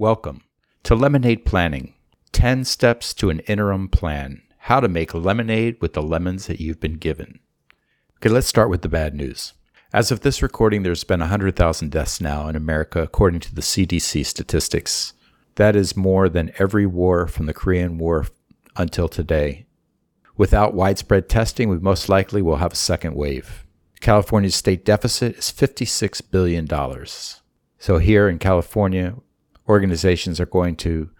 Welcome to Lemonade Planning 10 Steps to an Interim Plan How to Make Lemonade with the Lemons that you've been given. Okay, let's start with the bad news. As of this recording, there's been 100,000 deaths now in America, according to the CDC statistics. That is more than every war from the Korean War until today. Without widespread testing, we most likely will have a second wave. California's state deficit is $56 billion. So, here in California, organizations are going to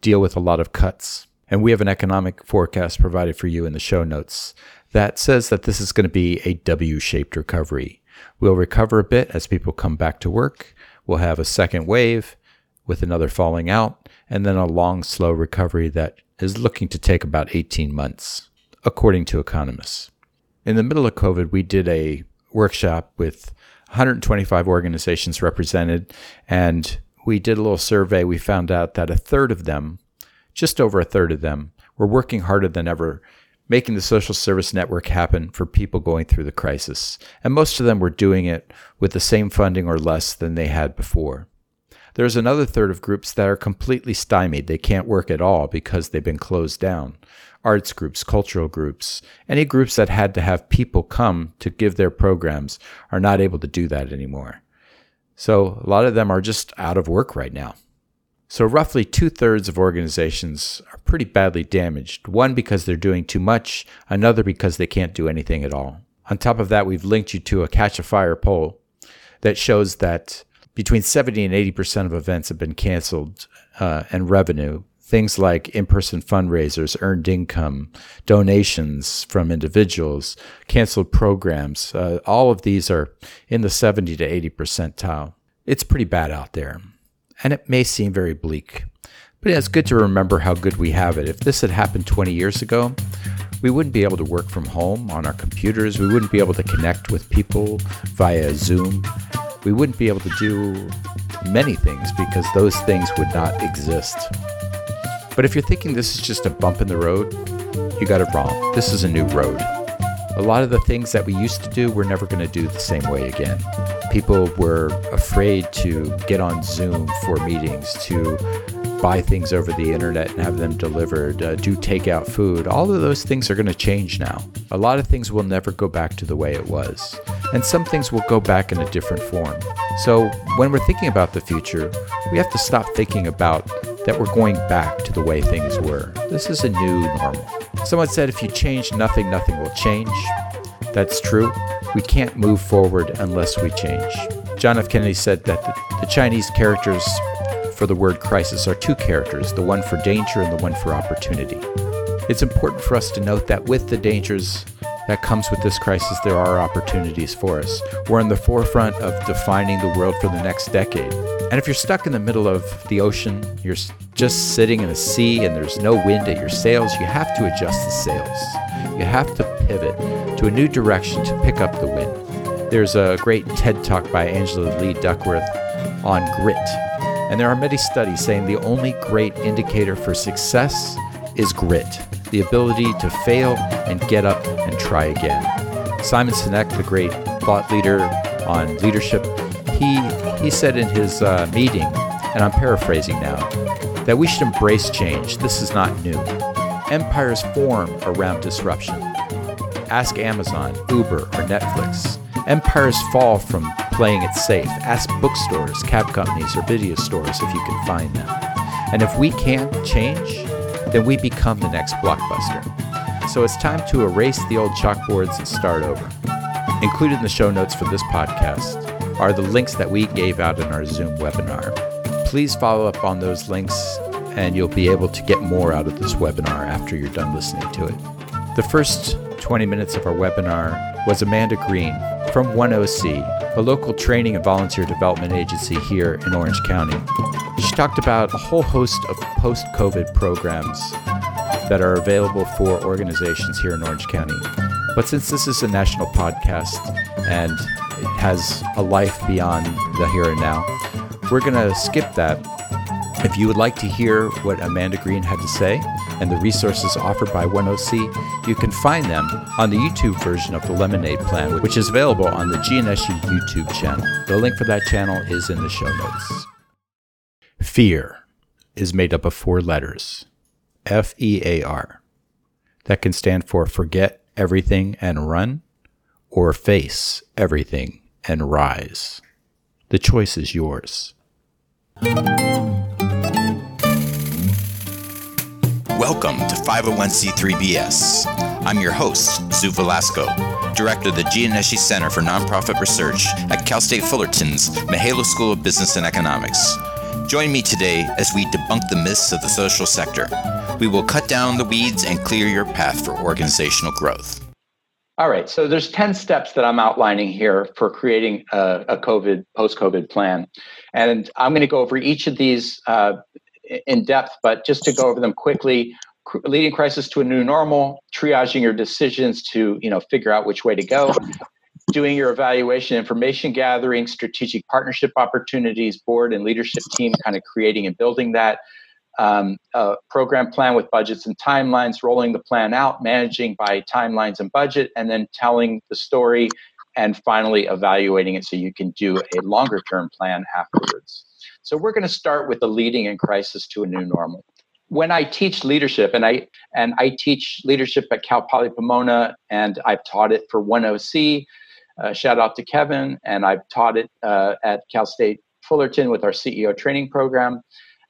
deal with a lot of cuts. And we have an economic forecast provided for you in the show notes that says that this is going to be a W shaped recovery. We'll recover a bit as people come back to work. We'll have a second wave with another falling out, and then a long, slow recovery that is looking to take about 18 months, according to economists. In the middle of COVID, we did a workshop with 125 organizations represented, and we did a little survey. We found out that a third of them, just over a third of them, were working harder than ever, making the social service network happen for people going through the crisis. And most of them were doing it with the same funding or less than they had before. There's another third of groups that are completely stymied. They can't work at all because they've been closed down. Arts groups, cultural groups, any groups that had to have people come to give their programs are not able to do that anymore. So a lot of them are just out of work right now. So, roughly two thirds of organizations are pretty badly damaged. One because they're doing too much, another because they can't do anything at all. On top of that, we've linked you to a Catchafire poll that shows that between 70 and 80% of events have been canceled uh, and revenue. Things like in person fundraisers, earned income, donations from individuals, canceled programs, uh, all of these are in the 70 to 80 percentile. It's pretty bad out there. And it may seem very bleak, but it's good to remember how good we have it. If this had happened 20 years ago, we wouldn't be able to work from home on our computers. We wouldn't be able to connect with people via Zoom we wouldn't be able to do many things because those things would not exist. But if you're thinking this is just a bump in the road, you got it wrong. This is a new road. A lot of the things that we used to do, we're never going to do the same way again. People were afraid to get on Zoom for meetings, to buy things over the internet and have them delivered, uh, do takeout food. All of those things are going to change now. A lot of things will never go back to the way it was and some things will go back in a different form. So, when we're thinking about the future, we have to stop thinking about that we're going back to the way things were. This is a new normal. Someone said if you change nothing, nothing will change. That's true. We can't move forward unless we change. John F. Kennedy said that the, Chinese characters for the word crisis are two characters the one for danger and the one for opportunity. It's important for us to note that with the dangers that comes with this crisis, there are opportunities for us. We're in the forefront of defining the world for the next decade. And if you're stuck in the middle of the ocean, you're just sitting in a sea and there's no wind at your sails, you have to adjust the sails. You have to pivot to a new direction to pick up the wind. There's a great TED talk by Angela Lee Duckworth on grit. And there are many studies saying the only great indicator for success is grit the ability to fail and get up and try again. Simon Sinek, the great thought leader on leadership, he, he said in his uh, meeting, and I'm paraphrasing now, that we should embrace change. This is not new. Empires form around disruption. Ask Amazon, Uber, or Netflix. Empires fall from playing it safe. Ask bookstores, cab companies, or video stores if you can find them. And if we can't change, then we become the next blockbuster. So it's time to erase the old chalkboards and start over. Included in the show notes for this podcast are the links that we gave out in our Zoom webinar. Please follow up on those links and you'll be able to get more out of this webinar after you're done listening to it. The first 20 minutes of our webinar was Amanda Green from 1OC, a local training and volunteer development agency here in Orange County. She talked about a whole host of post COVID programs that are available for organizations here in Orange County. But since this is a national podcast and it has a life beyond the here and now, we're going to skip that. If you would like to hear what Amanda Green had to say and the resources offered by 1OC, you can find them on the YouTube version of the Lemonade Plan, which is available on the Gianneschi YouTube channel. The link for that channel is in the show notes. Fear. is made up of four letters F E A R. That can stand for forget everything and run, or face everything and rise. The choice is yours. Welcome to 501c3BS. I'm your host, Sue Velasco, Director of the Gianneschi Center for Nonprofit Research at Cal State Fullerton's Mihaylo School of Business and Economics. Join me today as we debunk the myths of the social sector. We will cut down the weeds and clear your path for organizational growth. All right, so there's 10 steps that I'm outlining here for creating a, a COVID, post-COVID plan. And I'm going to go over each of these uh, in depth, but just to go over them quickly, leading crisis to a new normal, triaging your decisions to you know figure out which way to go, doing your evaluation, information gathering, strategic partnership opportunities, board and leadership team, kind of creating and building that. Um, program plan with budgets and timelines, rolling the plan out, managing by timelines and budget, and then telling the story, and finally evaluating it so you can do a longer term plan afterwards. So we're going to start with the leading in crisis to a new normal. When I teach leadership, and I and I teach leadership at Cal Poly Pomona, and I've taught it for 1OC. Uh, shout out to Kevin, and I've taught it uh, at Cal State Fullerton with our CEO training program.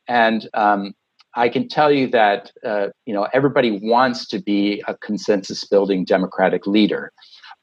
And um, I can tell you that uh, you know everybody wants to be a consensus building democratic leader,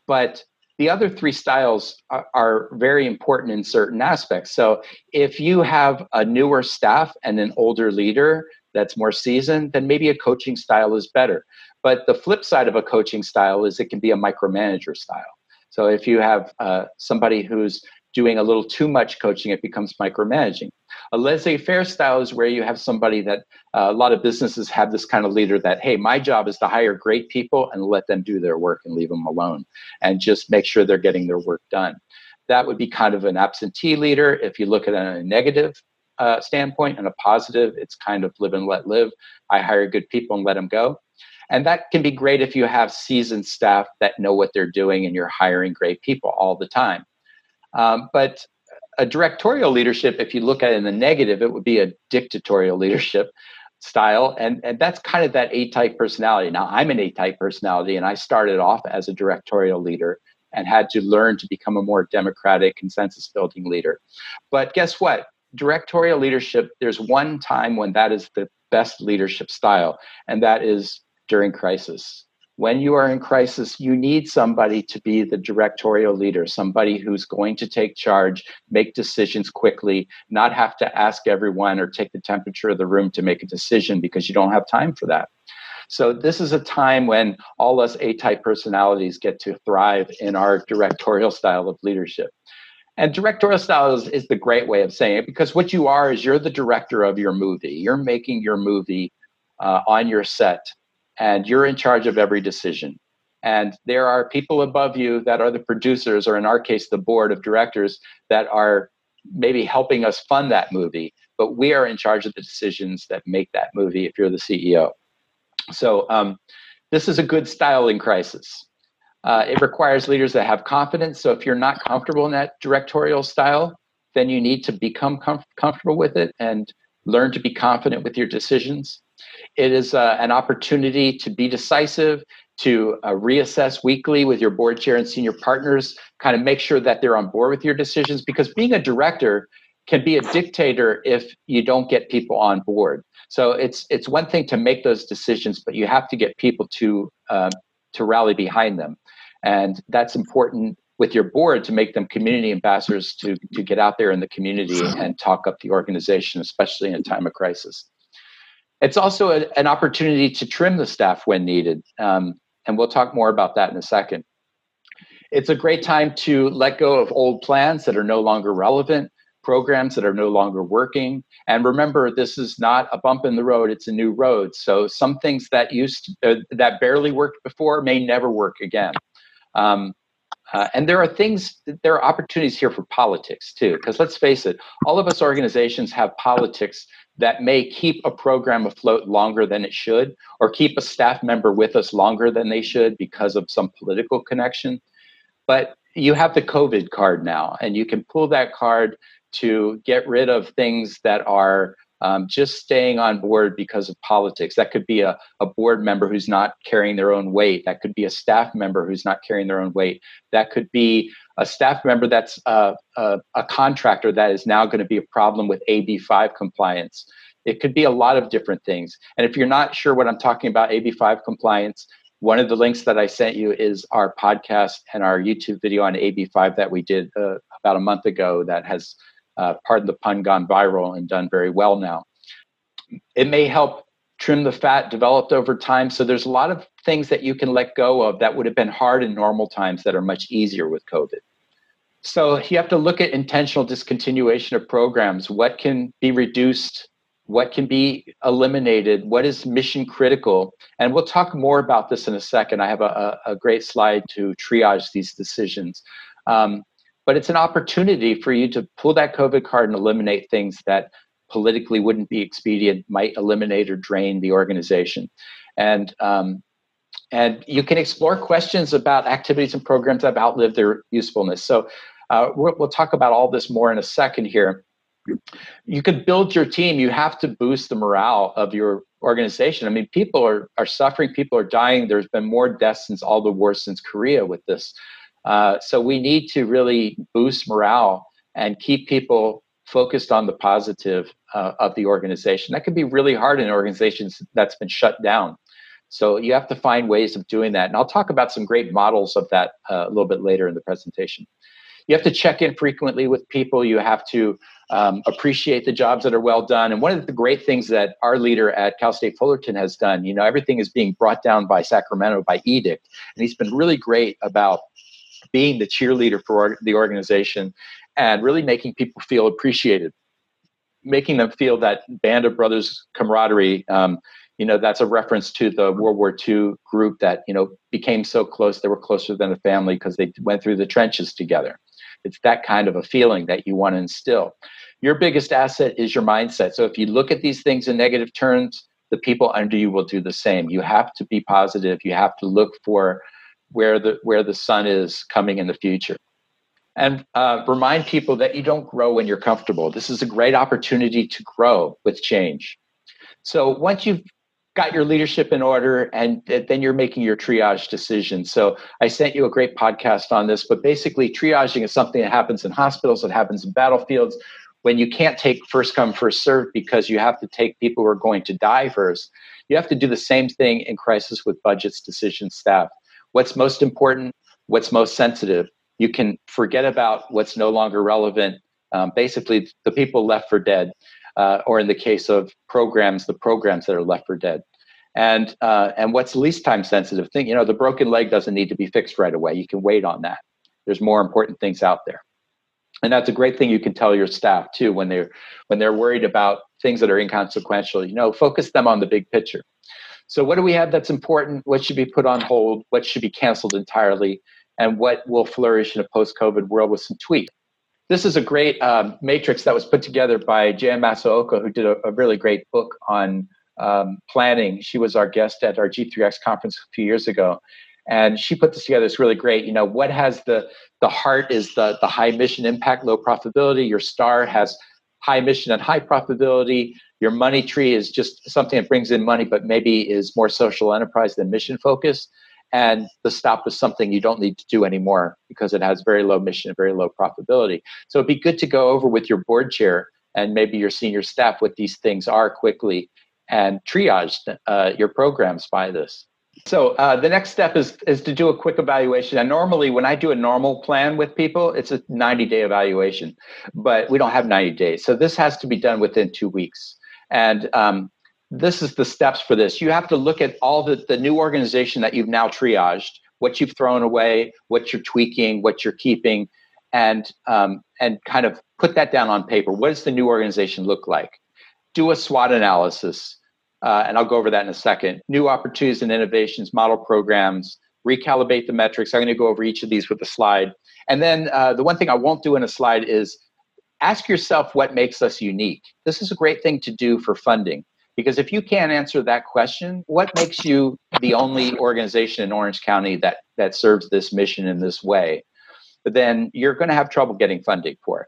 but the other three styles are, are, very important in certain aspects. So if you have a newer staff and an older leader that's more seasoned, then maybe a coaching style is better. But the flip side of a coaching style is it can be a micromanager style. So if you have uh, somebody who's doing a little too much coaching, it becomes micromanaging. A laissez faire style is where you have somebody that uh, a lot of businesses have this kind of leader that, hey, my job is to hire great people and let them do their work and leave them alone and just make sure they're getting their work done. That would be kind of an absentee leader. If you look at a negative uh, standpoint and a positive, it's kind of live and let live. I hire good people and let them go. And that can be great if you have seasoned staff that know what they're doing and you're hiring great people all the time. Um, but a directorial leadership, if you look at it in the negative, it would be a dictatorial leadership style. And, and that's kind of that A type personality. Now, I'm an A type personality, and I started off as a directorial leader and had to learn to become a more democratic consensus building leader. But guess what? Directorial leadership, there's one time when that is the best leadership style, and that is during crisis when you are in crisis, you need somebody to be the directorial leader, somebody who's going to take charge, make decisions quickly, not have to ask everyone or take the temperature of the room to make a decision because you don't have time for that. So, this is a time when all us A type personalities get to thrive in our directorial style of leadership. And directorial style is, is the great way of saying it because what you are is you're the director of your movie. You're making your movie uh, on your set and you're in charge of every decision. And there are people above you that are the producers, or in our case, the board of directors that are maybe helping us fund that movie. But we are in charge of the decisions that make that movie if you're the CEO. So um, this is a good styling crisis. Uh, it requires leaders that have confidence. So if you're not comfortable in that directorial style, then you need to become com- comfortable with it and learn to be confident with your decisions. It is uh, an opportunity to be decisive, to uh, reassess weekly with your board chair and senior partners, kind of make sure that they're on board with your decisions. Because being a director can be a dictator if you don't get people on board. So it's it's one thing to make those decisions, but you have to get people to uh, to rally behind them, and that's important with your board to make them community ambassadors to to get out there in the community and talk up the organization, especially in a time of crisis. It's also a, an opportunity to trim the staff when needed. Um, and we'll talk more about that in a second. It's a great time to let go of old plans that are no longer relevant, programs that are no longer working. And remember, this is not a bump in the road, it's a new road. So some things that used to, uh, that barely worked before may never work again. Um, uh, and there are things, there are opportunities here for politics too, because let's face it, all of us organizations have politics that may keep a program afloat longer than it should, or keep a staff member with us longer than they should because of some political connection. But you have the COVID card now, and you can pull that card to get rid of things that are um, just staying on board because of politics. That could be a, a board member who's not carrying their own weight. That could be a staff member who's not carrying their own weight. That could be a staff member that's a, a, a contractor that is now going to be a problem with AB5 compliance. It could be a lot of different things. And if you're not sure what I'm talking about, AB5 compliance, one of the links that I sent you is our podcast and our YouTube video on AB5 that we did uh, about a month ago that has, uh, pardon the pun, gone viral and done very well now. It may help trim the fat developed over time. So there's a lot of things that you can let go of that would have been hard in normal times that are much easier with COVID. So you have to look at intentional discontinuation of programs. What can be reduced what can be eliminated, what is mission critical. And we'll talk more about this in a second. I have a, a great slide to triage these decisions. Um, but it's an opportunity for you to pull that COVID card and eliminate things that politically wouldn't be expedient, might eliminate or drain the organization. And um, and you can explore questions about activities and programs that have outlived their usefulness. So uh, we'll, we'll talk about all this more in a second here. You could build your team. You have to boost the morale of your organization. I mean people are, are suffering. People are dying. There's been more deaths since all the wars since korea with this uh, so we need to really boost morale and keep people focused on the positive uh, of the organization. That can be really hard in organizations that's been shut down. So you have to find ways of doing that. And i'll talk about some great models of that uh, a little bit later in the presentation. You have to check in frequently with people. You have to um, appreciate the jobs that are well done. And one of the great things that our leader at Cal State Fullerton has done, you know, everything is being brought down by Sacramento by edict, and he's been really great about being the cheerleader for the organization and really making people feel appreciated, making them feel that band of brothers camaraderie. Um, you know, that's a reference to the World War II group that you know became so close they were closer than a family because they went through the trenches together. It's that kind of a feeling that you want to instill. Your biggest asset is your mindset. So if you look at these things in negative terms, the people under you will do the same. You have to be positive. You have to look for where the where the sun is coming in the future and uh, remind people that you don't grow when you're comfortable. This is a great opportunity to grow with change. So once you've got your leadership in order and then you're making your triage decision so i sent you a great podcast on this but basically triaging is something that happens in hospitals it happens in battlefields when you can't take first come first serve because you have to take people who are going to die first you have to do the same thing in crisis with budgets decisions staff what's most important what's most sensitive you can forget about what's no longer relevant um, basically the people left for dead uh, or in the case of programs, the programs that are left for dead. And uh, and what's least time sensitive thing, you know, the broken leg doesn't need to be fixed right away. You can wait on that. There's more important things out there. And that's a great thing you can tell your staff too when they're when they're worried about things that are inconsequential. You know, focus them on the big picture. So what do we have that's important? What should be put on hold? What should be canceled entirely? And what will flourish in a post-COVID world with some tweaks? this is a great um, matrix that was put together by Jan Masaoka, who did a, a, really great book on um, planning. She was our guest at our G3X conference a few years ago. And she put this together. It's really great. You know, what has the the heart is the the high mission impact, low profitability. Your star has high mission and high profitability. Your money tree is just something that brings in money, but maybe is more social enterprise than mission focused and the stop is something you don't need to do anymore because it has very low mission and very low profitability. So it'd be good to go over with your board chair and maybe your senior staff what these things are quickly and triage uh, your programs by this. So uh, the next step is is to do a quick evaluation. And normally, when I do a normal plan with people, it's a 90 day evaluation, but we don't have 90 days. So this has to be done within two weeks. And um, this is the steps for this. You have to look at all the, the new organization that you've now triaged, what you've thrown away, what you're tweaking, what you're keeping, and um, and kind of put that down on paper. What does the new organization look like? Do a SWOT analysis, uh, and I'll go over that in a second. New opportunities and innovations, model programs, recalibrate the metrics. I'm going to go over each of these with a slide. And then uh, the one thing I won't do in a slide is ask yourself what makes us unique. This is a great thing to do for funding. Because if you can't answer that question, what makes you the only organization in Orange County that, that serves this mission in this way? Then you're going to have trouble getting funding for it.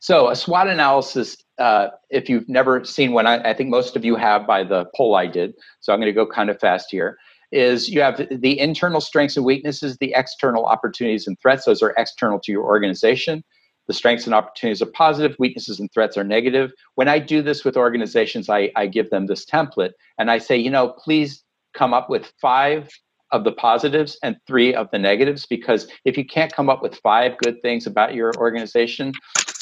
So a SWOT analysis, uh, if you've never seen one, I, I, think most of you have by the poll I did. So I'm going to go kind of fast here. Is you have the internal strengths and weaknesses, the external opportunities and threats. Those are external to your organization. The strengths and opportunities are positive, weaknesses and threats are negative. When I do this with organizations, I, I give them this template and I say, you know, please come up with five of the positives and three of the negatives because if you can't come up with five good things about your organization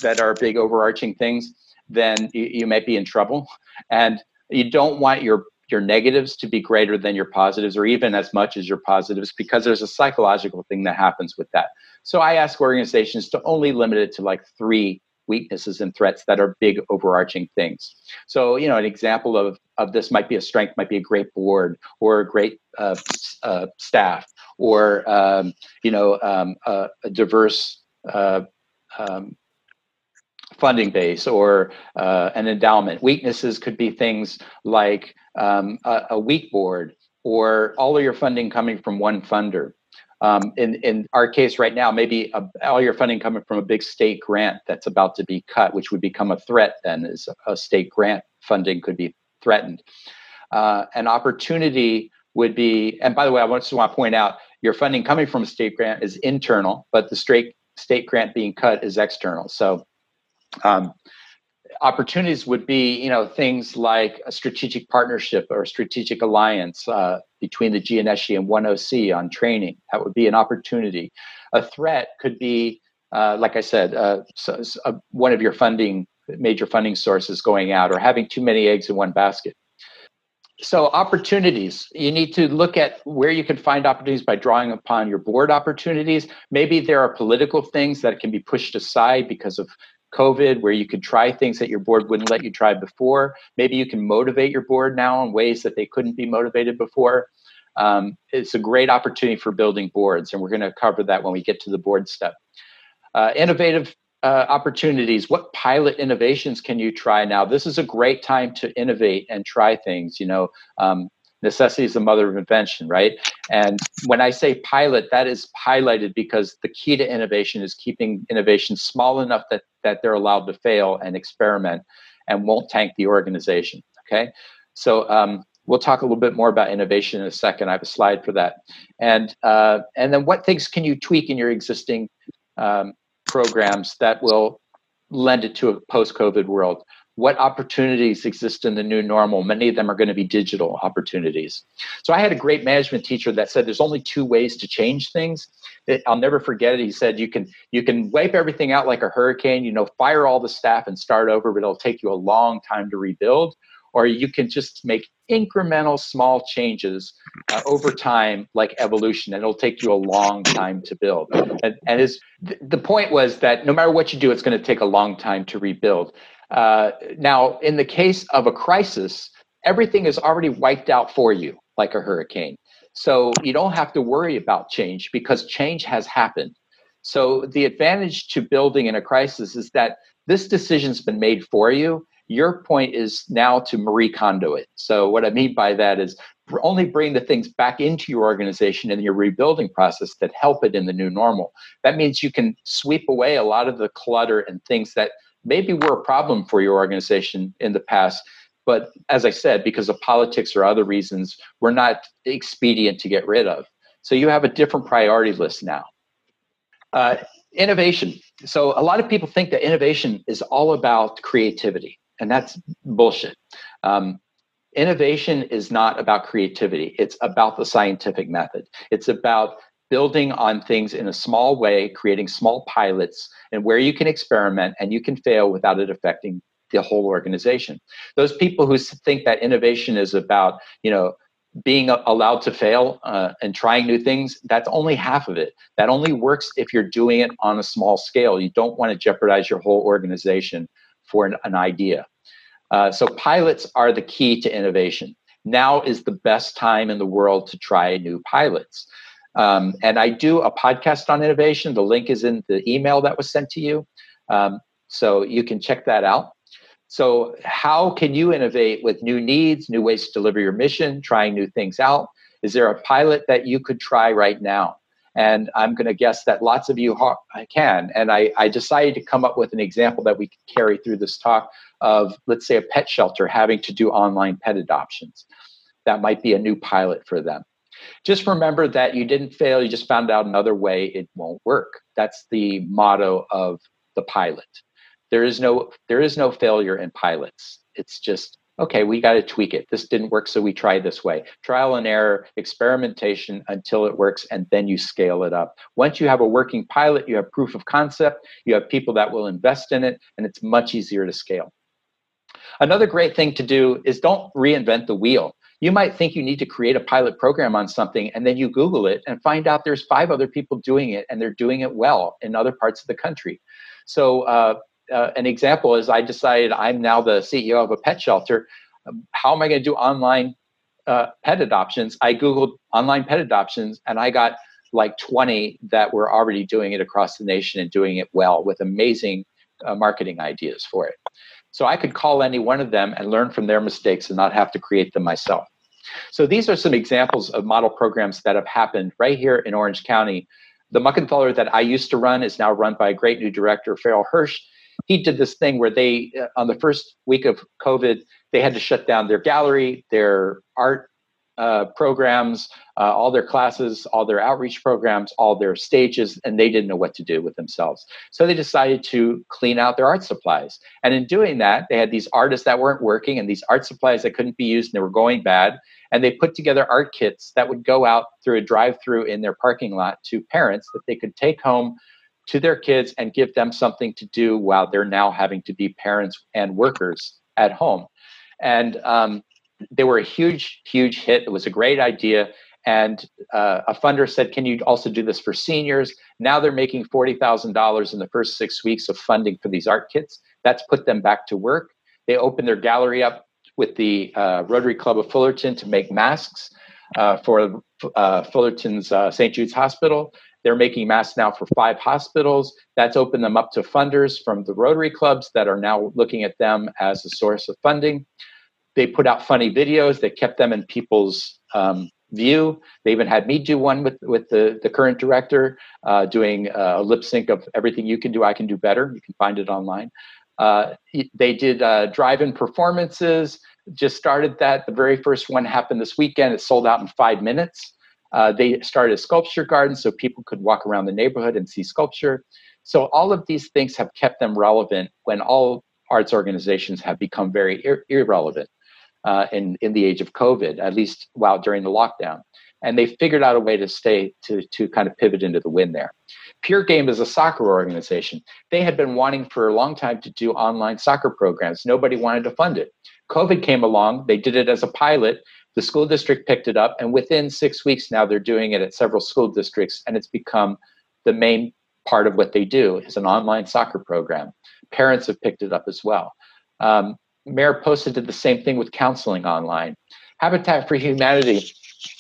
that are big overarching things then you, you might be in trouble and you don't want your your negatives to be greater than your positives or even as much as your positives because there's a psychological thing that happens with that so i ask organizations to only limit it to like three weaknesses and threats that are big overarching things. So, you know, an example of, of this might be a strength, might be a great board or a great uh, uh, staff or, um, you know, um, a, a, diverse uh, um, funding base or uh, an endowment. Weaknesses could be things like um, a, a weak board or all of your funding coming from one funder um, in, in our case right now, maybe a, all your funding coming from a big state grant that's about to be cut, which would become a threat then, is a state grant funding could be threatened. Uh, an opportunity would be, and by the way, I just want to point out your funding coming from a state grant is internal, but the straight state grant being cut is external. So um, opportunities would be you know things like a strategic partnership or strategic alliance uh, between the Gianneschi and 1OC on training. That would be an opportunity. A threat could be uh, like i said uh, so, so, uh, one of your funding major funding sources going out or having too many eggs in one basket. So opportunities you need to look at where you can find opportunities by drawing upon your board opportunities. Maybe there are political things that can be pushed aside because of COVID, where you could try things that your board wouldn't let you try before. Maybe you can motivate your board now in ways that they couldn't be motivated before. Um, it's a great opportunity for building boards, and we're going to cover that when we get to the board step. Uh, innovative uh, opportunities. What pilot innovations can you try now? This is a great time to innovate and try things. You know, um, necessity is the mother of invention, right? And when I say pilot, that is highlighted because the key to innovation is keeping innovation small enough that, that they're allowed to fail and experiment and won't tank the organization, okay? So um, we'll talk a little bit more about innovation in a second. I have a slide for that. And, uh, and then what things can you tweak in your existing um, programs that will lend it to a post-COVID world? What opportunities exist in the new normal. Many of them are going to be digital opportunities. So I had a great management teacher that said there's only two ways to change things. I'll never forget it. He said you can you can wipe everything out like a hurricane, you know, fire all the staff and start over, but it'll take you a long time to rebuild. Or you can just make incremental small changes uh, over time, like evolution, and it'll take you a long time to build. And, and his, th- the point was that no matter what you do, it's going to take a long time to rebuild. Uh, now, in the case of a crisis, everything is already wiped out for you, like a hurricane. So you don't have to worry about change because change has happened. So the advantage to building in a crisis is that this decision's been made for you. Your point is now to Marie Kondo it. So what I mean by that is only bring the things back into your organization in your rebuilding process that help it in the new normal. That means you can sweep away a lot of the clutter and things that maybe were a problem for your organization in the past but as i said because of politics or other reasons we're not expedient to get rid of. So you have a different priority list now. Uh, innovation. So a lot of people think that innovation is all about creativity and that's bullshit. Um, innovation is not about creativity. It's about the scientific method. It's about building on things in a small way, creating small pilots, and where you can experiment and you can fail without it affecting the whole organization. Those people who think that innovation is about, you know, being allowed to fail uh, and trying new things, that's only half of it. That only works if you're doing it on a small scale. You don't want to jeopardize your whole organization for an, an idea. Uh, so, pilots are the key to innovation. Now is the best time in the world to try new pilots. Um, and I do a podcast on innovation. The link is in the email that was sent to you. Um, so you can check that out. So, how can you innovate with new needs, new ways to deliver your mission, trying new things out? Is there a pilot that you could try right now? And I'm going to guess that lots of you ha- can. And I, I decided to come up with an example that we could carry through this talk of, let's say, a pet shelter having to do online pet adoptions. That might be a new pilot for them. Just remember that you didn't fail, you just found out another way it won't work. That's the motto of the pilot. There is no there is no failure in pilots. It's just okay, we got to tweak it. This didn't work, so we try this way. Trial and error, experimentation until it works, and then you scale it up. Once you have a working pilot, you have proof of concept, you have people that will invest in it, and it's much easier to scale. Another great thing to do is don't reinvent the wheel. You might think you need to create a pilot program on something, and then you Google it and find out there's five other people doing it, and they're doing it well in other parts of the country. So, uh, uh, an example is I decided I'm now the CEO of a pet shelter. Um, how am I going to do online uh, pet adoptions? I Googled online pet adoptions, and I got like 20 that were already doing it across the nation and doing it well with amazing uh, marketing ideas for it. So I could call any one of them and learn from their mistakes and not have to create them myself. So these are some examples of model programs that have happened right here in Orange County. The Muckenthaler that I used to run is now run by a great new director, Farrell Hirsch. He did this thing where they, uh, on the first week of COVID, they had to shut down their gallery, their art uh, programs, uh, all their classes, all their outreach programs, all their stages, and they didn't know what to do with themselves. So they decided to clean out their art supplies. And in doing that, they had these artists that weren't working and these art supplies that couldn't be used and they were going bad. And they put together art kits that would go out through a drive through in their parking lot to parents that they could take home to their kids and give them something to do while they're now having to be parents and workers at home. And um, they were a huge, huge hit. It was a great idea. And uh, a funder said, Can you also do this for seniors? Now they're making $40,000 in the first six weeks of funding for these art kits. That's put them back to work. They opened their gallery up with the uh, Rotary Club of Fullerton to make masks uh, for uh, Fullerton's uh, St. Jude's Hospital. They're making masks now for five hospitals. That's opened them up to funders from the Rotary clubs that are now looking at them as a source of funding. They put out funny videos that kept them in people's um, view. They even had me do one with with the the current director, uh, doing a lip sync of everything you can do, I can do better. You can find it online. Uh, they did uh, drive-in performances. Just started that. The very first one happened this weekend. It sold out in five minutes. Uh, they started a sculpture garden so people could walk around the neighborhood and see sculpture. So all of these things have kept them relevant when all arts organizations have become very ir- irrelevant uh, in in the age of COVID, at least while during the lockdown. And they figured out a way to stay to to kind of pivot into the win there. Pure Game is a soccer organization. They had been wanting for a long time to do online soccer programs. Nobody wanted to fund it. COVID came along. They did it as a pilot. The school district picked it up, and within six weeks now, they're doing it at several school districts, and it's become the main part of what they do is an online soccer program. Parents have picked it up as well. Um, MaryPosta did the same thing with counseling online. Habitat for Humanity,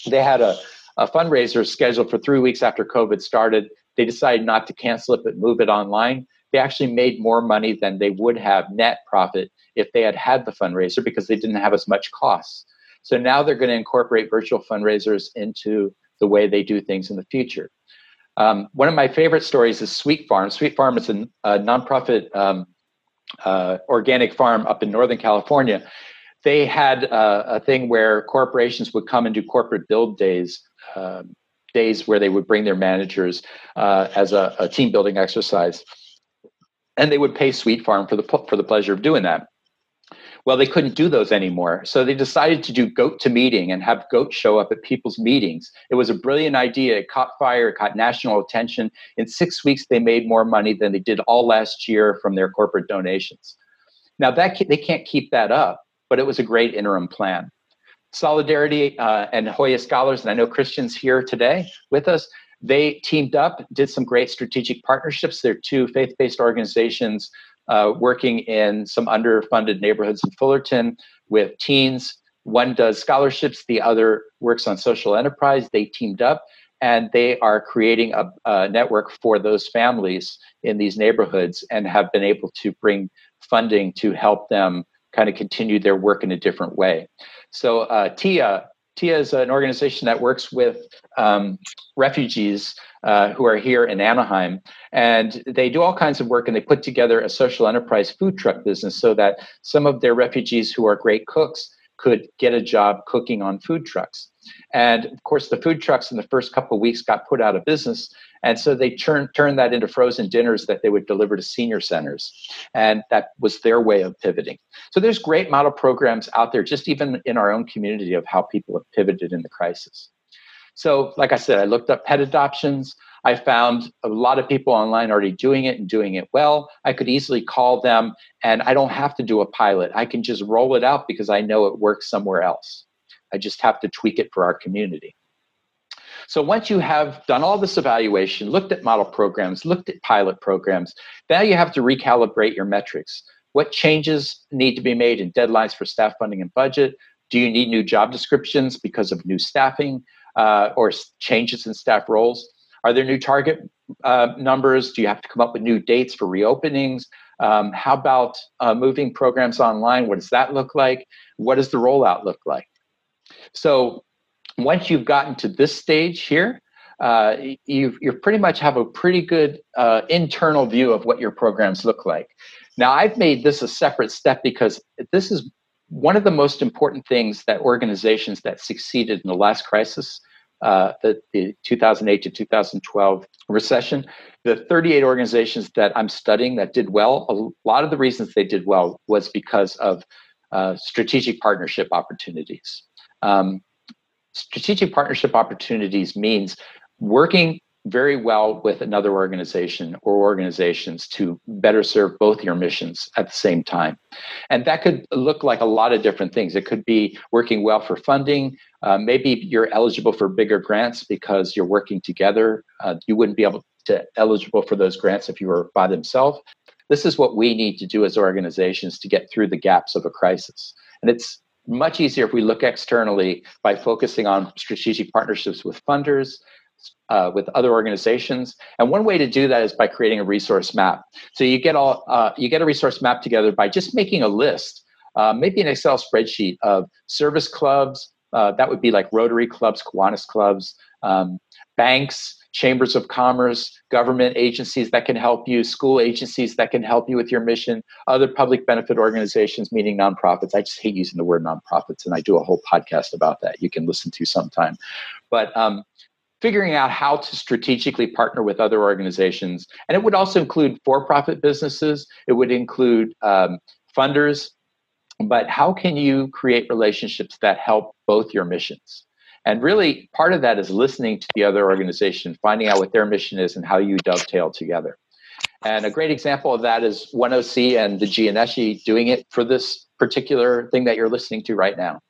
they had a, a fundraiser scheduled for three weeks after COVID started. They decided not to cancel it, but move it online. They actually made more money than they would have net profit if they had had the fundraiser because they didn't have as much costs. So now they're going to incorporate virtual fundraisers into the way they do things in the future. Um, one of my favorite stories is Sweet Farm. Sweet Farm is a, a nonprofit um, uh, organic farm up in Northern California, they had uh, a thing where corporations would come and do corporate build days, uh, days where they would bring their managers uh, as a, a, team building exercise, and they would pay Sweet Farm for the for the pleasure of doing that. Well, they couldn't do those anymore. So they decided to do goat to meeting and have goats show up at people's meetings. It was a brilliant idea. It caught fire, it caught national attention. In six weeks, they made more money than they did all last year from their corporate donations. Now, that they can't keep that up, but it was a great interim plan. Solidarity uh, and Hoya Scholars, and I know Christian's here today with us, they teamed up, did some great strategic partnerships. They're two faith based organizations uh, working in some underfunded neighborhoods in Fullerton with teens. One does scholarships, the other works on social enterprise. They teamed up and they are creating a, a, network for those families in these neighborhoods and have been able to bring funding to help them kind of continue their work in a different way. So uh, Tia TIA is an organization that works with um, refugees uh, who are here in Anaheim. And they do all kinds of work and they put together a social enterprise food truck business so that some of their refugees who are great cooks could get a job cooking on food trucks. And of course, the food trucks in the first couple of weeks got put out of business. And so they turned turned that into frozen dinners that they would deliver to senior centers. And that was their way of pivoting. So there's great model programs out there, just even in our own community, of how people have pivoted in the crisis. So, like I said, I looked up pet adoptions. I found a lot of people online already doing it and doing it well. I could easily call them and I don't have to do a pilot. I can just roll it out because I know it works somewhere else. I just have to tweak it for our community. So once you have done all this evaluation, looked at model programs, looked at pilot programs, now you have to recalibrate your metrics. What changes need to be made in deadlines for staff funding and budget? Do you need new job descriptions because of new staffing uh, or changes in staff roles? Are there new target uh, numbers? Do you have to come up with new dates for reopenings? Um, how about uh, moving programs online? What does that look like? What does the rollout look like? So once you've gotten to this stage here, uh, you you pretty much have a pretty good uh, internal view of what your programs look like. Now, I've made this a separate step because this is one of the most important things that organizations that succeeded in the last crisis, uh, the, the 2008 to 2012 recession, the 38 organizations that I'm studying that did well, a lot of the reasons they did well was because of uh, strategic partnership opportunities. Um, strategic partnership opportunities means working very well with another organization or organizations to better serve both your missions at the same time. And that could look like a lot of different things. It could be working well for funding. Uh, maybe you're eligible for bigger grants because you're working together. Uh, you wouldn't be able to eligible for those grants if you were by themselves. This is what we need to do as organizations to get through the gaps of a crisis. And it's much easier if we look externally by focusing on strategic partnerships with funders, uh, with other organizations. And one way to do that is by creating a resource map. So you get all uh, you get a resource map together by just making a list, uh, maybe an Excel spreadsheet of service clubs. Uh, that would be like Rotary clubs, Kiwanis clubs, um, banks, chambers of commerce, government agencies that can help you, school agencies that can help you with your mission, other public benefit organizations, meaning nonprofits. I just hate using the word nonprofits, and I do a whole podcast about that you can listen to sometime. But um, figuring out how to strategically partner with other organizations, and it would also include for profit businesses, it would include um, funders. But how can you create relationships that help both your missions? And really, part of that is listening to the other organization, finding out what their mission is and how you dovetail together. And a great example of that is 1OC and the Gianneschi doing it for this particular thing that you're listening to right now.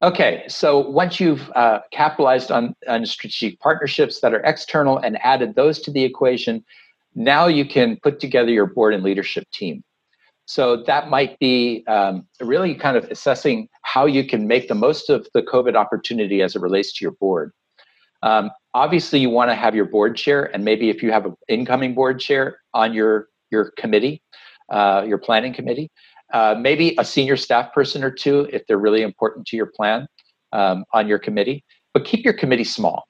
Okay, so once you've uh, capitalized on, on strategic partnerships that are external and added those to the equation, now you can put together your board and leadership team. So that might be um, really kind of assessing how you can make the most of the COVID opportunity as it relates to your board. Um, obviously, you want to have your board chair, and maybe if you have an incoming board chair on your your committee, uh, your planning committee, uh, maybe a senior staff person or two if they're really important to your plan um, on your committee. But keep your committee small,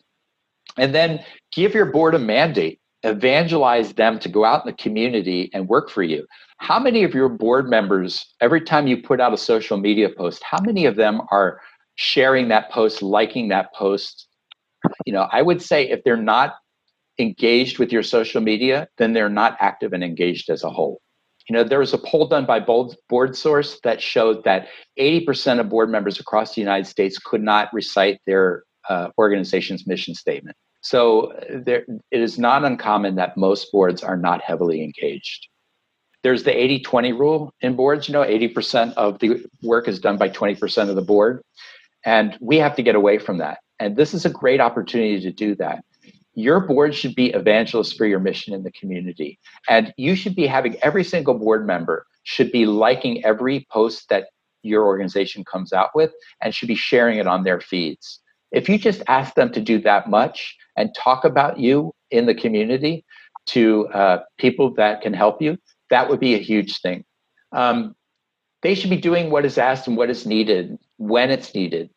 and then give your board a mandate evangelize them to go out in the community and work for you. How many of your board members, every time you put out a social media post, how many of them are sharing that post, liking that post? You know, I would say if they're not engaged with your social media, then they're not active and engaged as a whole. You know, there was a poll done by BoardSource that showed that 80% of board members across the United States could not recite their uh, organization's mission statement. So there, it is not uncommon that most boards are not heavily engaged. There's the 80 20 rule in boards. You know, 80% of the work is done by 20% of the board. And we have to get away from that. And this is a great opportunity to do that. Your board should be evangelists for your mission in the community. And you should be having every single board member should be liking every post that your organization comes out with and should be sharing it on their feeds. If you just ask them to do that much and talk about you in the community to uh, people that can help you, that would be a huge thing. Um, they should be doing what is asked and what is needed when it's needed.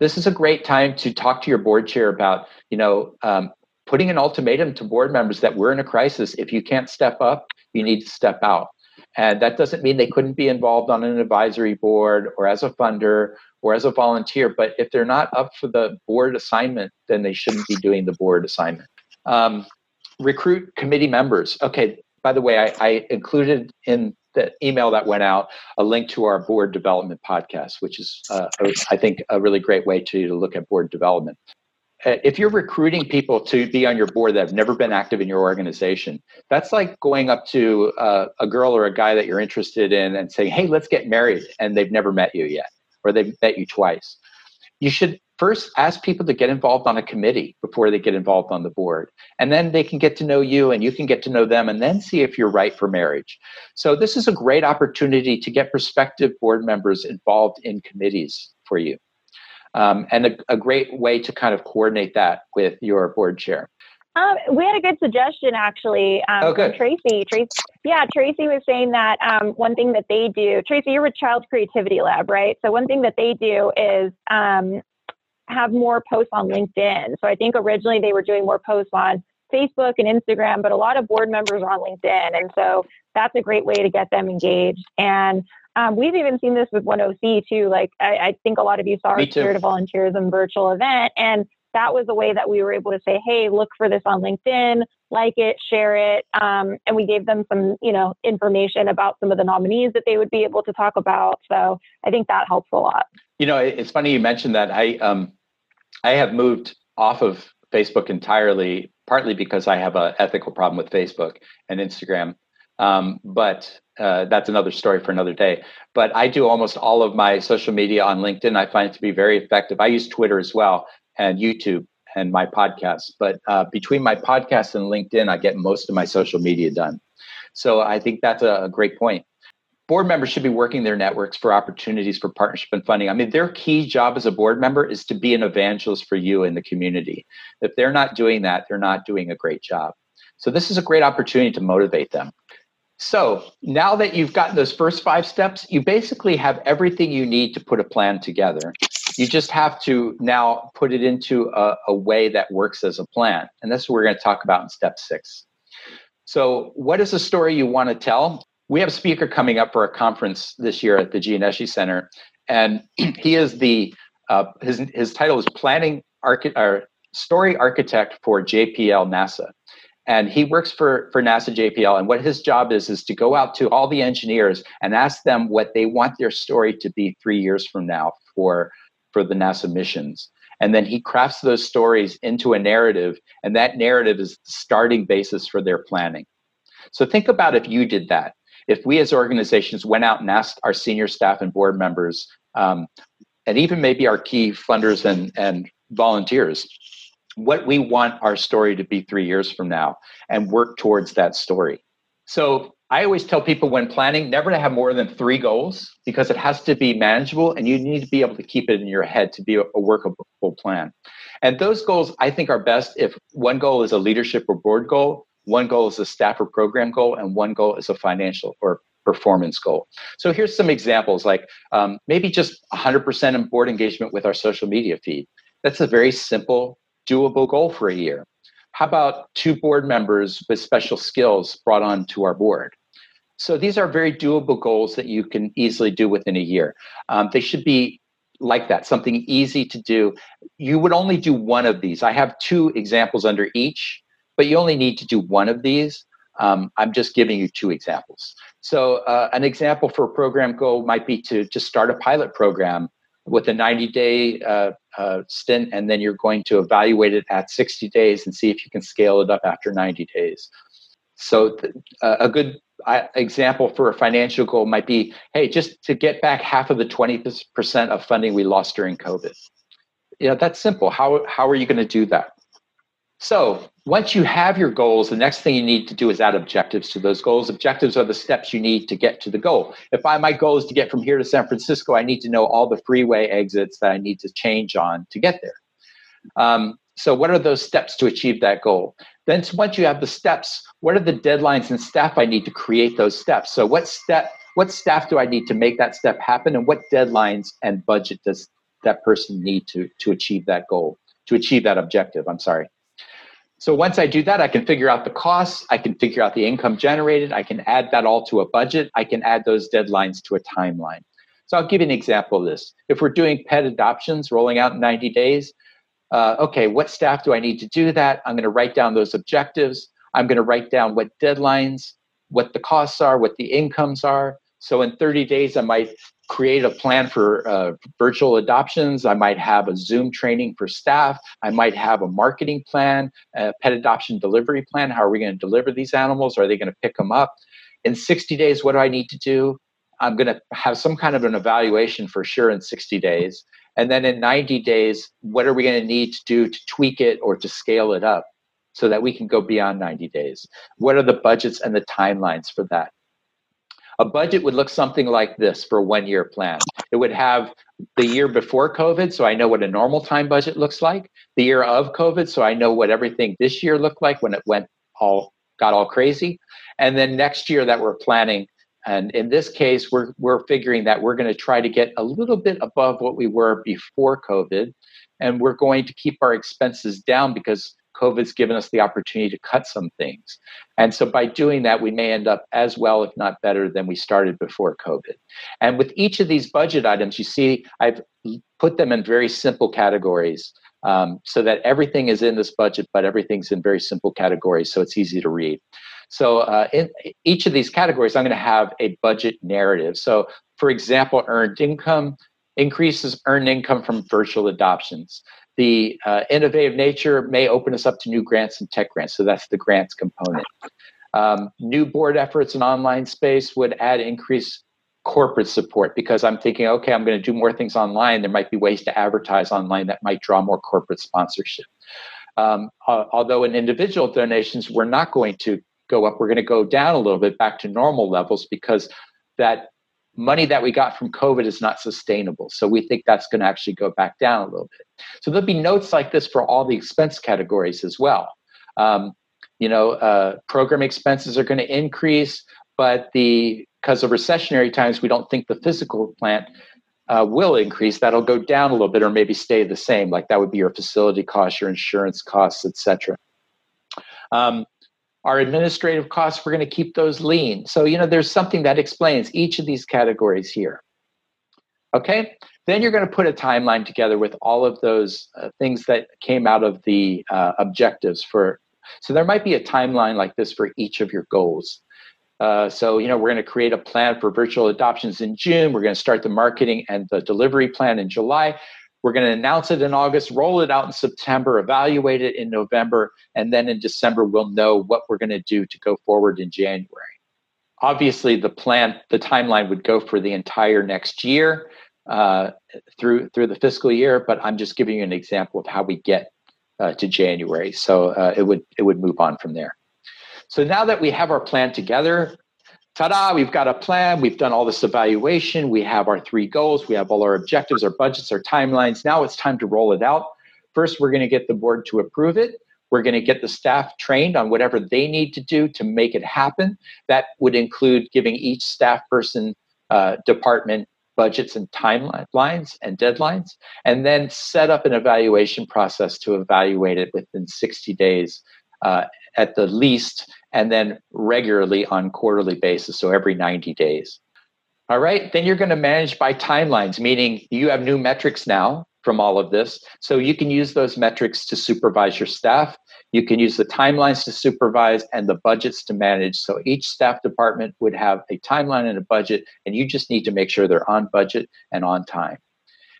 this is a great time to talk to your board chair about, you know, um, putting an ultimatum to board members that we're in a crisis. If you can't step up, you need to step out. And that doesn't mean they couldn't be involved on an advisory board or as a funder or as a volunteer. But if they're not up for the board assignment, then they shouldn't be doing the board assignment. Um, recruit committee members. Okay, by the way, I, I, included in the email that went out a link to our board development podcast, which is, uh, I think, a really great way to, to look at board development. Uh, if you're recruiting people to be on your board that have never been active in your organization, that's like going up to uh, a girl or a guy that you're interested in and saying, "Hey, let's get married," and they've never met you yet, or they've met you twice. You should first ask people to get involved on a committee before they get involved on the board and then they can get to know you and you can get to know them and then see if you're right for marriage so this is a great opportunity to get prospective board members involved in committees for you um, and a, a, great way to kind of coordinate that with your board chair um, we had a good suggestion actually um, oh, from Tracy. Tracy, yeah, Tracy was saying that um, one thing that they do. Tracy, you're with Child Creativity Lab, right? So one thing that they do is um, have more posts on LinkedIn. So I think originally they were doing more posts on Facebook and Instagram, but a lot of board members are on LinkedIn. And so that's a great way to get them engaged. And um, we've even seen this with 1OC too. Like I, I think a lot of you saw our Spirit of Volunteerism virtual event. And that was a way that we were able to say, hey, look for this on LinkedIn, like it, share it. Um, and we gave them some, you know, information about some of the nominees that they would be able to talk about. So I think that helps a lot. You know, it's funny you mentioned that. I um, I have moved off of Facebook entirely, partly because I have an ethical problem with Facebook and Instagram. Um, but uh, that's another story for another day. But I do almost all of my social media on LinkedIn. I find it to be very effective. I use Twitter as well and YouTube and my podcast. But uh, between my podcast and LinkedIn, I get most of my social media done. So I think that's a, great point. Board members should be working their networks for opportunities for partnership and funding. I mean, their key job as a board member is to be an evangelist for you in the community. If they're not doing that, they're not doing a great job. So this is a great opportunity to motivate them. So now that you've gotten those first five steps, you basically have everything you need to put a plan together. You just have to now put it into a, a way that works as a plan. And that's what we're going to talk about in step six. So, what is the story you want to tell? We have a speaker coming up for a conference this year at the Gianneschi Center, and he is the uh, his his title is planning archi- or story architect for JPL NASA and he works for for NASA JPL and what his job is is to go out to all the engineers and ask them what they want their story to be 3 years from now for for the NASA missions. And then he crafts those stories into a narrative, and that narrative is the starting basis for their planning. So think about if you did that. If we as organizations went out and asked our senior staff and board members, um, and even maybe our key funders and, and volunteers, what we want our story to be three years from now and work towards that story. So I always tell people when planning never to have more than three goals because it has to be manageable and you need to be able to keep it in your head to be a, workable plan. And those goals I think are best if one goal is a leadership or board goal, one goal is a staff or program goal, and one goal is a financial or performance goal. So here's some examples like um, maybe just 100% in board engagement with our social media feed. That's a very simple, doable goal for a year. How about two board members with special skills brought on to our board? So these are very doable goals that you can easily do within a year. Um, they should be like that, something easy to do. You would only do one of these. I have two examples under each, but you only need to do one of these. Um, I'm just giving you two examples. So uh, an example for a program goal might be to just start a pilot program with a 90 day uh, uh, stint, and then you're going to evaluate it at 60 days and see if you can scale it up after 90 days. So th- uh, a good example for a financial goal might be hey just to get back half of the 20% of funding we lost during covid. You know that's simple. How, how are you going to do that? So once you have your goals the next thing you need to do is add objectives to those goals objectives are the steps you need to get to the goal if I, my goal is to get from here to san francisco i need to know all the freeway exits that i need to change on to get there um, so what are those steps to achieve that goal then once you have the steps what are the deadlines and staff I need to create those steps? So what step what staff do I need to make that step happen and what deadlines and budget does that person need to to achieve that goal, to achieve that objective. I'm sorry. So once I do that, I can figure out the costs, I can figure out the income generated, I can add that all to a budget, I can add those deadlines to a timeline. So I'll give you an example of this. If we're doing pet adoptions rolling out in 90 days, uh, okay, what staff do I need to do that? I'm going to write down those objectives. I'm going to write down what deadlines, what the costs are, what the incomes are. So in 30 days, I might create a plan for uh, virtual adoptions. I might have a Zoom training for staff. I might have a marketing plan, a pet adoption delivery plan. How are we going to deliver these animals? Are they going to pick them up? In 60 days, what do I need to do? I'm going to have some kind of an evaluation for sure in 60 days. And then in 90 days, what are we going to need to do to tweak it or to scale it up so that we can go beyond 90 days? What are the budgets and the timelines for that? A budget would look something like this for a one year plan. It would have the year before COVID, so I know what a normal time budget looks like, the year of COVID, so I know what everything this year looked like when it went all got all crazy. And then next year that we're planning. And in this case, we're we're figuring that we're going to try to get a little bit above what we were before COVID. And we're going to keep our expenses down because COVID's given us the opportunity to cut some things. And so by doing that, we may end up as well, if not better, than we started before COVID. And with each of these budget items, you see, I've put them in very simple categories um, so that everything is in this budget, but everything's in very simple categories, so it's easy to read. So uh, in each of these categories, I'm going to have a budget narrative. So, for example, earned income increases earned income from virtual adoptions the uh, innovative nature may open us up to new grants and tech grants. So that's the grants component. Um, new board efforts in online space would add increased corporate support because I'm thinking, okay, I'm going to do more things online. There might be ways to advertise online that might draw more corporate sponsorship. Um, uh, although in individual donations, we're not going to go up, we're going to go down a little bit back to normal levels because that money that we got from COVID is not sustainable. So we think that's going to actually go back down a little bit. So there'll be notes like this for all the expense categories as well. Um, you know, uh, program expenses are going to increase, but the because of recessionary times, we don't think the physical plant uh, will increase. That'll go down a little bit, or maybe stay the same. Like that would be your facility costs, your insurance costs, etc. Um, our administrative costs, we're going to keep those lean. So, you know, there's something that explains each of these categories here. Okay, then you're going to put a timeline together with all of those uh, things that came out of the uh, objectives for. So, there might be a timeline like this for each of your goals. Uh, so, you know, we're going to create a plan for virtual adoptions in June. We're going to start the marketing and the delivery plan in July. We're going to announce it in August, roll it out in September, evaluate it in November, and then in December, we'll know what we're going to do to go forward in January. Obviously, the plan, the timeline would go for the entire next year uh, through through the fiscal year, but I'm just giving you an example of how we get uh, to January. So uh, it would it would move on from there. So now that we have our plan together, ta-da, we've got a plan, we've done all this evaluation, we have our three goals, we have all our objectives, our budgets, our timelines. Now it's time to roll it out. First, we're going to get the board to approve it. We're going to get the staff trained on whatever they need to do to make it happen. That would include giving each staff person, uh, department budgets and timelines and deadlines, and then set up an evaluation process to evaluate it within 60 days uh, at the least and then regularly on quarterly basis, so every 90 days. All right, then you're going to manage by timelines, meaning you have new metrics now from all of this. So you can use those metrics to supervise your staff. You can use the timelines to supervise and the budgets to manage. So each staff department would have a timeline and a budget, and you just need to make sure they're on budget and on time.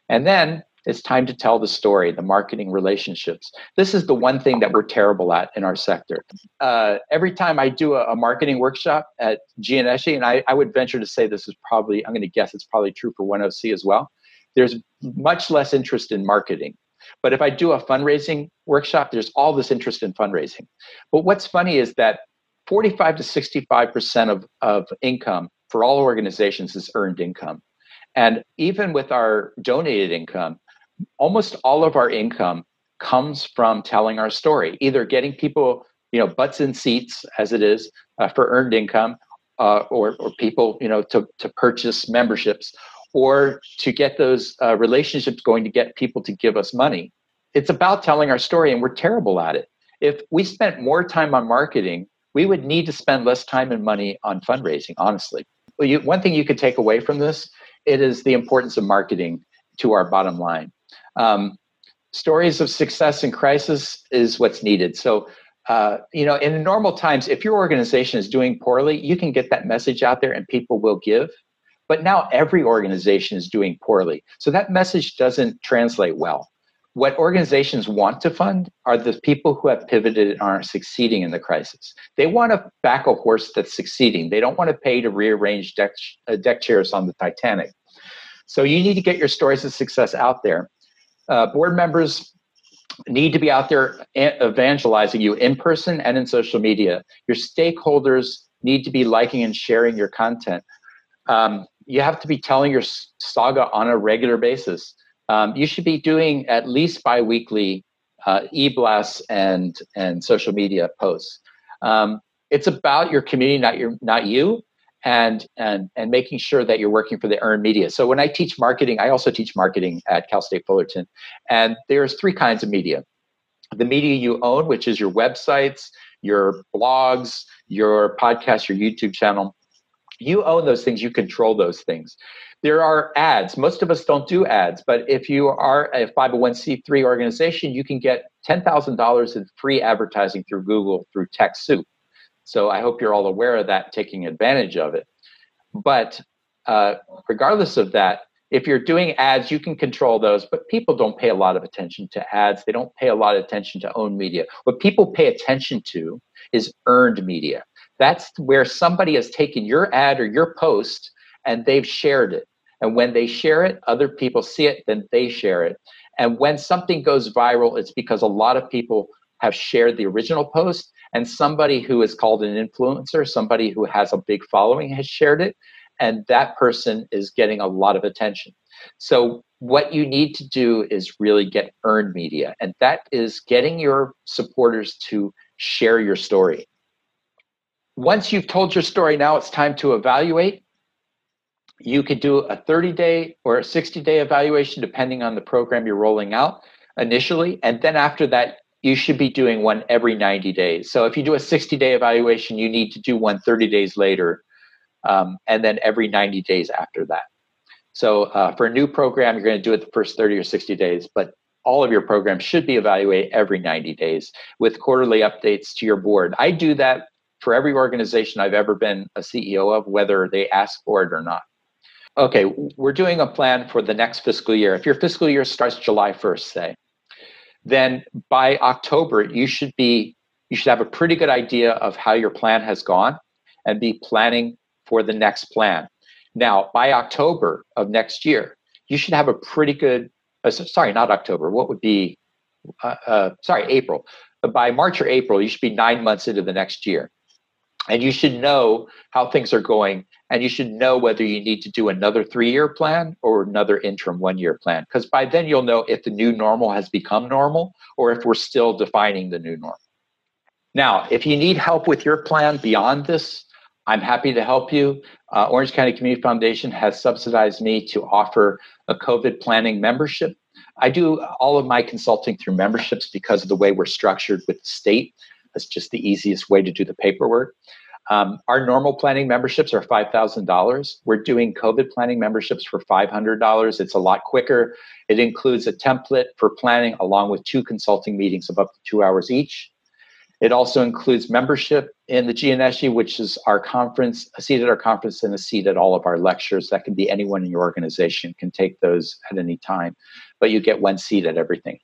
And then it's time to tell the story, the marketing relationships. This is the one thing that we're terrible at in our sector. Uh, every time I do a, a marketing workshop at GNSE, and I, I, would venture to say this is probably, I'm going to guess it's probably true for 1OC as well, there's much less interest in marketing. But if I do a fundraising workshop, there's all this interest in fundraising. But what's funny is that 45 to 65% of, of income for all organizations is earned income. And even with our donated income, almost all of our income comes from telling our story, either getting people, you know, butts in seats as it is uh, for earned income, uh, or or people, you know, to to purchase memberships, or to get those uh, relationships going to get people to give us money. It's about telling our story, and we're terrible at it. If we spent more time on marketing, we would need to spend less time and money on fundraising, honestly. You, one thing you could take away from this, it is the importance of marketing to our bottom line. Um, stories of success and crisis is what's needed. So, uh, you know, in normal times, if your organization is doing poorly, you can get that message out there and people will give. But now every organization is doing poorly. So that message doesn't translate well. What organizations want to fund are the people who have pivoted and aren't succeeding in the crisis. They want to back a horse that's succeeding. They don't want to pay to rearrange deck, uh, deck chairs on the Titanic. So you need to get your stories of success out there. Uh, board members need to be out there evangelizing you in person and in social media. Your stakeholders need to be liking and sharing your content. Um, you have to be telling your saga on a regular basis. Um, you should be doing at least biweekly uh, e-blasts and and social media posts. Um, it's about your community, not your not you, and and and making sure that you're working for the earned media. So when I teach marketing, I also teach marketing at Cal State Fullerton, and there's three kinds of media: the media you own, which is your websites, your blogs, your podcast, your YouTube channel, you own those things you control those things. There are ads. Most of us don't do ads but if you are a 501c3 organization you can get $10000 in free advertising through google through techsoup so i hope you're all aware of that taking advantage of it but uh, regardless of that if you're doing ads you can control those but people don't pay a lot of attention to ads they don't pay a lot of attention to own media what people pay attention to is earned media that's where somebody has taken your ad or your post and they've shared it. And when they share it, other people see it, then they share it. And when something goes viral, it's because a lot of people have shared the original post and somebody who is called an influencer, somebody who has a big following has shared it. And that person is getting a lot of attention. So, what you need to do is really get earned media, and that is getting your supporters to share your story once you've told your story, now it's time to evaluate. You could do a 30 day or a 60 day evaluation, depending on the program you're rolling out initially. And then after that, you should be doing one every 90 days. So if you do a 60 day evaluation, you need to do one 30 days later, um, and then every 90 days after that. So uh, for a new program, you're going to do it the first 30 or 60 days, but all of your programs should be evaluated every 90 days with quarterly updates to your board. I do that for every organization I've ever been a CEO of, whether they ask for it or not. Okay, we're doing a plan for the next fiscal year. If your fiscal year starts July 1st, say, then by October, you should be you should have a pretty good idea of how your plan has gone and be planning for the next plan. Now, by October of next year, you should have a pretty good, uh, sorry, not October, what would be, uh, uh, sorry, April. By March or April, you should be nine months into the next year and you should know how things are going and you should know whether you need to do another three year plan or another interim one year plan because by then you'll know if the new normal has become normal or if we're still defining the new normal. Now if you need help with your plan beyond this i'm happy to help you. Uh, orange county community foundation has subsidized me to offer a covid planning membership. I do all of my consulting through memberships because of the way we're structured with the state that's just the easiest way to do the paperwork. Um, our normal planning memberships are $5,000. We're doing COVID planning memberships for $500. It's a lot quicker. It includes a template for planning along with two consulting meetings of up to two hours each. It also includes membership in the GNSE, which is our conference, a seat at our conference and a seat at all of our lectures. That can be anyone in your organization can take those at any time, but you get one seat at everything.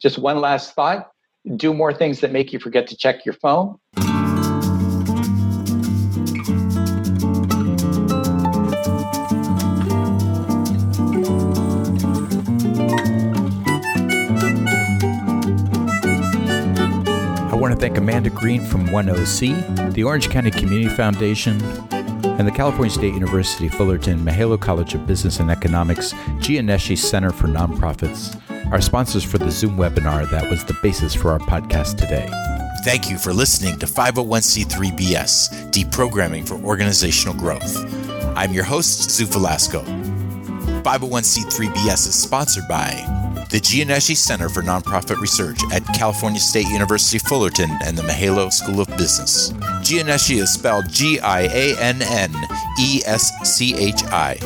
Just one last thought do more things that make you forget to check your phone. I want to thank Amanda Green from 1OC, the Orange County Community Foundation, and the California State University Fullerton Mihaylo College of Business and Economics Gianneschi Center for Nonprofits our sponsors for the Zoom webinar that was the basis for our podcast today. Thank you for listening to 501c3BS, Deprogramming for Organizational Growth. I'm your host, Velasco. 501c3bs is sponsored by the Gianneschi Center for Nonprofit Research at California State University Fullerton and the Mihaylo School of Business. Gianneschi is spelled G I A N N E S C H I.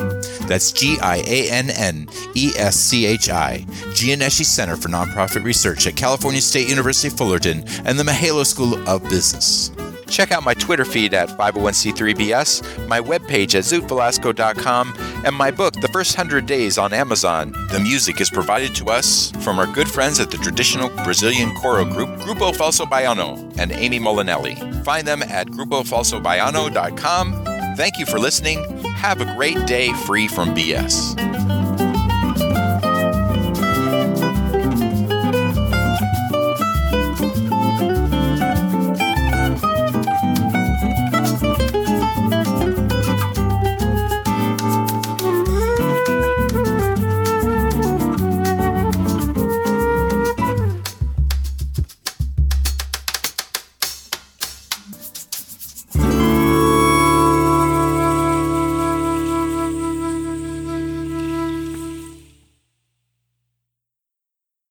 That's G I A N N E S C H I. Gianneschi Center for Nonprofit Research at California State University Fullerton and the Mihaylo School of Business. Check out my Twitter feed at 501c3bs, my webpage at zootvelasco.com, and my book, The First Hundred Days, on Amazon. The music is provided to us from our good friends at the traditional Brazilian choro group, Grupo Falso Baiano, and Amy Molinelli. Find them at grupofalsobaiano.com. Thank you for listening. Have a great day free from BS.